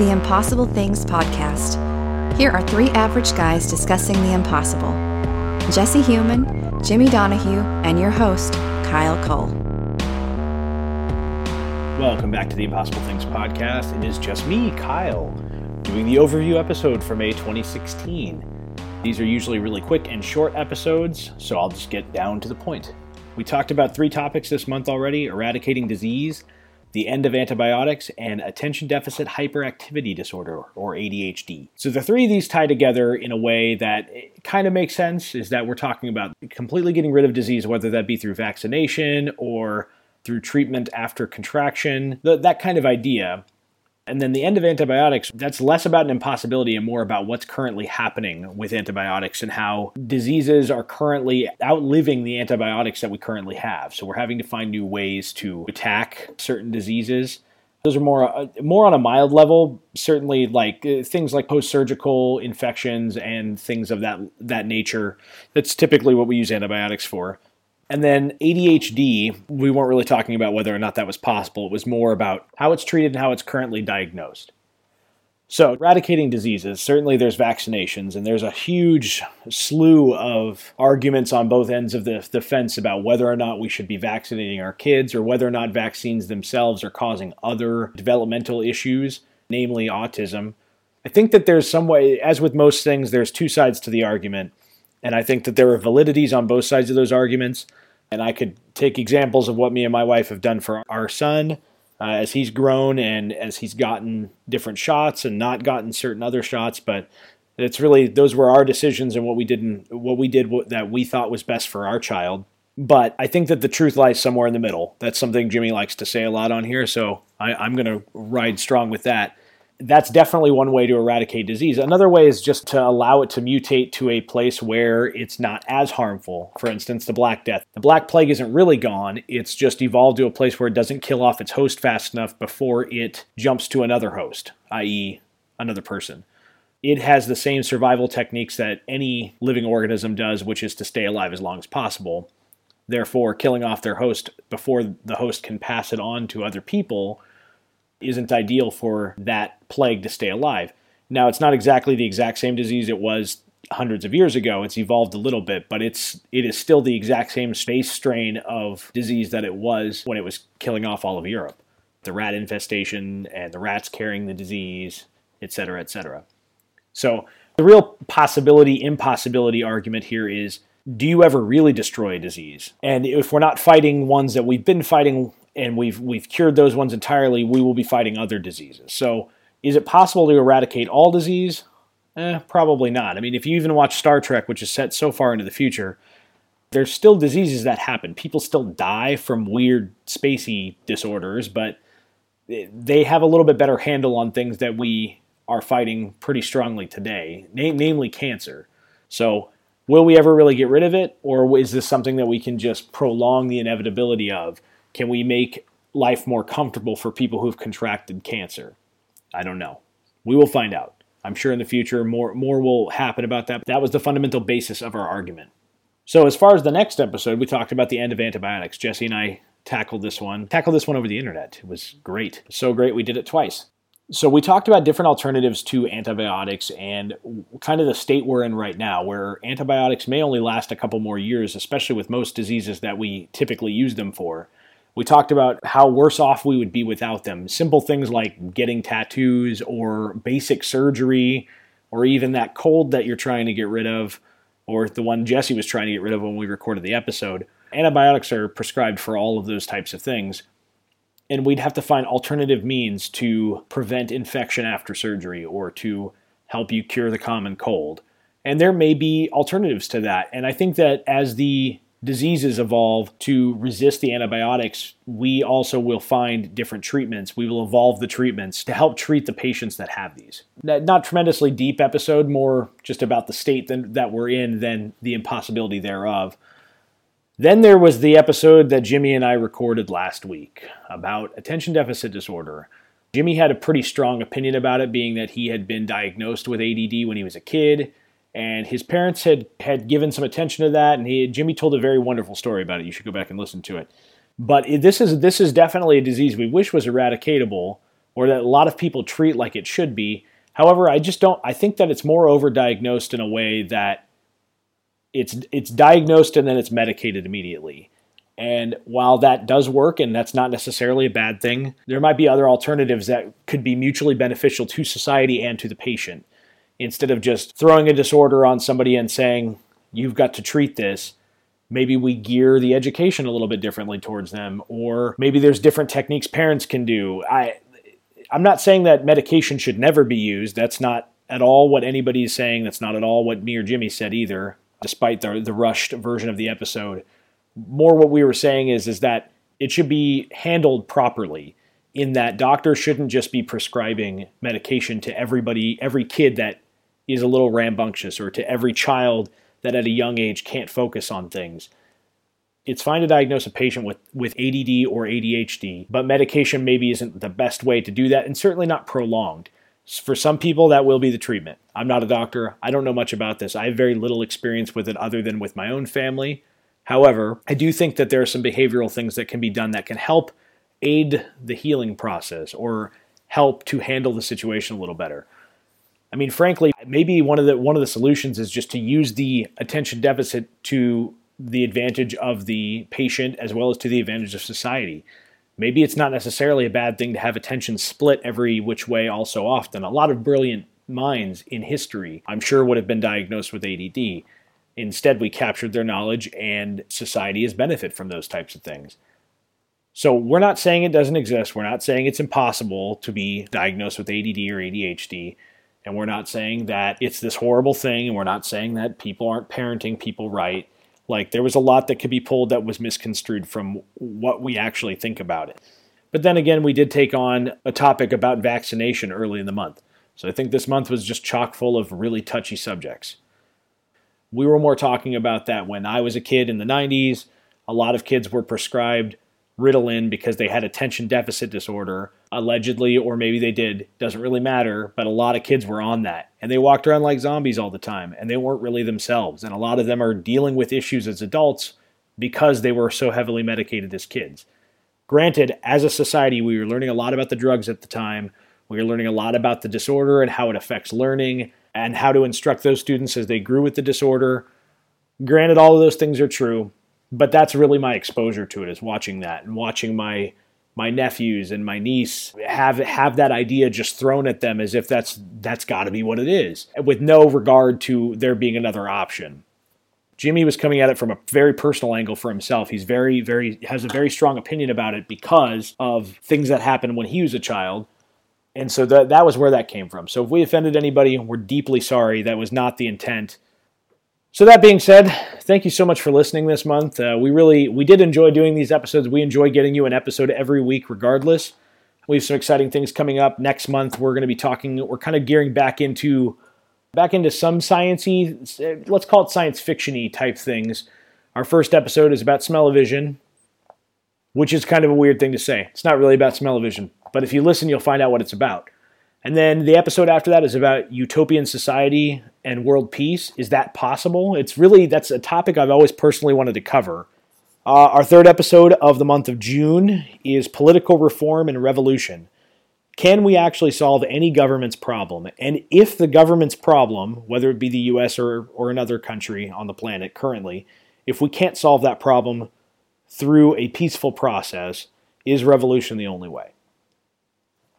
The Impossible Things Podcast. Here are three average guys discussing the impossible Jesse Human, Jimmy Donahue, and your host, Kyle Cole. Welcome back to the Impossible Things Podcast. It is just me, Kyle, doing the overview episode for May 2016. These are usually really quick and short episodes, so I'll just get down to the point. We talked about three topics this month already eradicating disease, the end of antibiotics, and attention deficit hyperactivity disorder, or ADHD. So the three of these tie together in a way that kind of makes sense is that we're talking about completely getting rid of disease, whether that be through vaccination or through treatment after contraction, that kind of idea. And then the end of antibiotics, that's less about an impossibility and more about what's currently happening with antibiotics and how diseases are currently outliving the antibiotics that we currently have. So we're having to find new ways to attack certain diseases. Those are more uh, more on a mild level, certainly like uh, things like post-surgical infections and things of that that nature. That's typically what we use antibiotics for. And then ADHD, we weren't really talking about whether or not that was possible. It was more about how it's treated and how it's currently diagnosed. So, eradicating diseases, certainly there's vaccinations, and there's a huge slew of arguments on both ends of the, the fence about whether or not we should be vaccinating our kids or whether or not vaccines themselves are causing other developmental issues, namely autism. I think that there's some way, as with most things, there's two sides to the argument. And I think that there are validities on both sides of those arguments. And I could take examples of what me and my wife have done for our son uh, as he's grown and as he's gotten different shots and not gotten certain other shots. But it's really those were our decisions and what we did and what we did that we thought was best for our child. But I think that the truth lies somewhere in the middle. That's something Jimmy likes to say a lot on here, so I, I'm going to ride strong with that that's definitely one way to eradicate disease. Another way is just to allow it to mutate to a place where it's not as harmful. For instance, the Black Death. The Black Plague isn't really gone, it's just evolved to a place where it doesn't kill off its host fast enough before it jumps to another host, i.e., another person. It has the same survival techniques that any living organism does, which is to stay alive as long as possible. Therefore, killing off their host before the host can pass it on to other people isn't ideal for that plague to stay alive. Now, it's not exactly the exact same disease it was hundreds of years ago. It's evolved a little bit, but it's it is still the exact same space strain of disease that it was when it was killing off all of Europe. The rat infestation and the rats carrying the disease, et cetera, et cetera. So the real possibility impossibility argument here is do you ever really destroy a disease? And if we're not fighting ones that we've been fighting and we've we've cured those ones entirely, we will be fighting other diseases. So, is it possible to eradicate all disease? Eh, probably not. I mean, if you even watch Star Trek, which is set so far into the future, there's still diseases that happen. People still die from weird spacey disorders, but they have a little bit better handle on things that we are fighting pretty strongly today, namely cancer. So, will we ever really get rid of it, or is this something that we can just prolong the inevitability of? Can we make life more comfortable for people who've contracted cancer? I don't know. We will find out. I'm sure in the future more more will happen about that. That was the fundamental basis of our argument. So as far as the next episode, we talked about the end of antibiotics. Jesse and I tackled this one. Tackled this one over the internet. It was great. So great we did it twice. So we talked about different alternatives to antibiotics and kind of the state we're in right now, where antibiotics may only last a couple more years, especially with most diseases that we typically use them for. We talked about how worse off we would be without them. Simple things like getting tattoos or basic surgery or even that cold that you're trying to get rid of or the one Jesse was trying to get rid of when we recorded the episode. Antibiotics are prescribed for all of those types of things. And we'd have to find alternative means to prevent infection after surgery or to help you cure the common cold. And there may be alternatives to that. And I think that as the diseases evolve to resist the antibiotics, we also will find different treatments. We will evolve the treatments to help treat the patients that have these. Not tremendously deep episode, more just about the state that we're in than the impossibility thereof. Then there was the episode that Jimmy and I recorded last week about attention deficit disorder. Jimmy had a pretty strong opinion about it, being that he had been diagnosed with ADD when he was a kid and his parents had had given some attention to that and he Jimmy told a very wonderful story about it you should go back and listen to it but this is this is definitely a disease we wish was eradicatable or that a lot of people treat like it should be. However, I just don't I think that it's more overdiagnosed in a way that it's it's diagnosed and then it's medicated immediately. And while that does work and that's not necessarily a bad thing, there might be other alternatives that could be mutually beneficial to society and to the patient. Instead of just throwing a disorder on somebody and saying, you've got to treat this, maybe we gear the education a little bit differently towards them or maybe there's different techniques parents can do. I i'm not saying that medication should never be used. That's not at all what anybody is saying. That's not at all what me or jimmy said either despite the, the rushed version of the episode. More what we were saying is is that it should be handled properly in that doctors shouldn't just be prescribing medication to everybody every kid that is a little rambunctious or to every child that at a young age can't focus on things. It's fine to diagnose a patient with, with ADD or ADHD, but medication maybe isn't the best way to do that, and certainly not prolonged. For some people, that will be the treatment. I'm not a doctor. I don't know much about this. I have very little experience with it other than with my own family. However, I do think that there are some behavioral things that can be done that can help aid the healing process or help to handle the situation a little better. I mean, frankly, maybe one of the one of the solutions is just to use the attention deficit to the advantage of the patient as well as to the advantage of society. Maybe it's not necessarily a bad thing to have attention split every which way all so often. A lot of brilliant minds in history, I'm sure, would have been diagnosed with ADD. Instead, we captured their knowledge, and society has benefit from those types of things. So, we're not saying it doesn't exist. We're not saying it's impossible to be diagnosed with ADD or ADHD. And we're not saying that it's this horrible thing, and we're not saying that people aren't parenting people right. Like, there was a lot that could be pulled that was misconstrued from what we actually think about it. But then again, we did take on a topic about vaccination early in the month. So I think this month was just chock full of really touchy subjects. We were more talking about that when I was a kid in the 90s. A lot of kids were prescribed Ritalin because they had attention deficit disorder, allegedly, or maybe they did. Doesn't really matter, but a lot of kids were on that. And they walked around like zombies all the time, and they weren't really themselves. And a lot of them are dealing with issues as adults because they were so heavily medicated as kids. Granted, as a society, we were learning a lot about the drugs at the time. We were learning a lot about the disorder and how it affects learning and how to instruct those students as they grew with the disorder. Granted, all of those things are true, but that's really my exposure to it is watching that and watching my my nephews and my niece have have that idea just thrown at them as if that's that's got to be what it is with no regard to there being another option Jimmy was coming at it from a very personal angle for himself. He's very, very has a very strong opinion about it because of things that happened when he was a child. And so that that was where that came from. So if we offended anybody, we're deeply sorry. That was not the intent. So that being said, thank you so much for listening this month. Uh, we really we did enjoy doing these episodes. We enjoy getting you an episode every week, regardless. We have some exciting things coming up next month. We're going to be talking. We're kind of gearing back into back into some sciency, let's call it science fictiony type things. Our first episode is about smell-o-vision, which is kind of a weird thing to say. It's not really about smell-o-vision, but if you listen, you'll find out what it's about. And then the episode after that is about utopian society and world peace. Is that possible? It's really that's a topic I've always personally wanted to cover. Uh, our third episode of the month of June is political reform and revolution. Can we actually solve any government's problem? And if the government's problem, whether it be the US or, or another country on the planet currently, if we can't solve that problem through a peaceful process, is revolution the only way?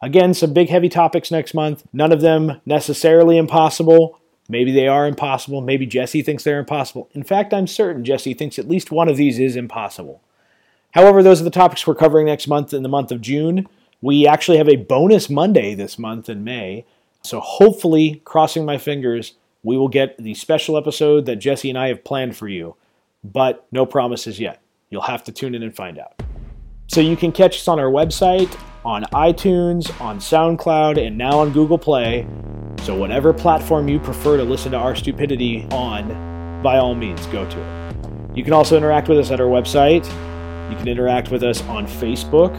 Again, some big heavy topics next month. None of them necessarily impossible. Maybe they are impossible. Maybe Jesse thinks they're impossible. In fact, I'm certain Jesse thinks at least one of these is impossible. However, those are the topics we're covering next month in the month of June. We actually have a bonus Monday this month in May. So hopefully, crossing my fingers, we will get the special episode that Jesse and I have planned for you. But no promises yet. You'll have to tune in and find out. So you can catch us on our website, on iTunes, on SoundCloud, and now on Google Play. So, whatever platform you prefer to listen to our stupidity on, by all means, go to it. You can also interact with us at our website. You can interact with us on Facebook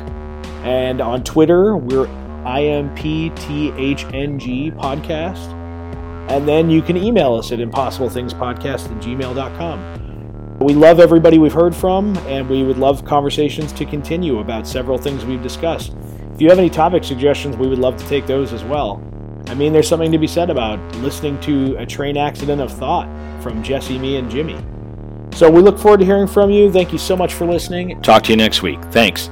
and on Twitter. We're IMPTHNG Podcast. And then you can email us at impossiblethingspodcast at gmail.com. We love everybody we've heard from, and we would love conversations to continue about several things we've discussed. If you have any topic suggestions, we would love to take those as well. I mean, there's something to be said about listening to a train accident of thought from Jesse, me, and Jimmy. So we look forward to hearing from you. Thank you so much for listening. Talk to you next week. Thanks.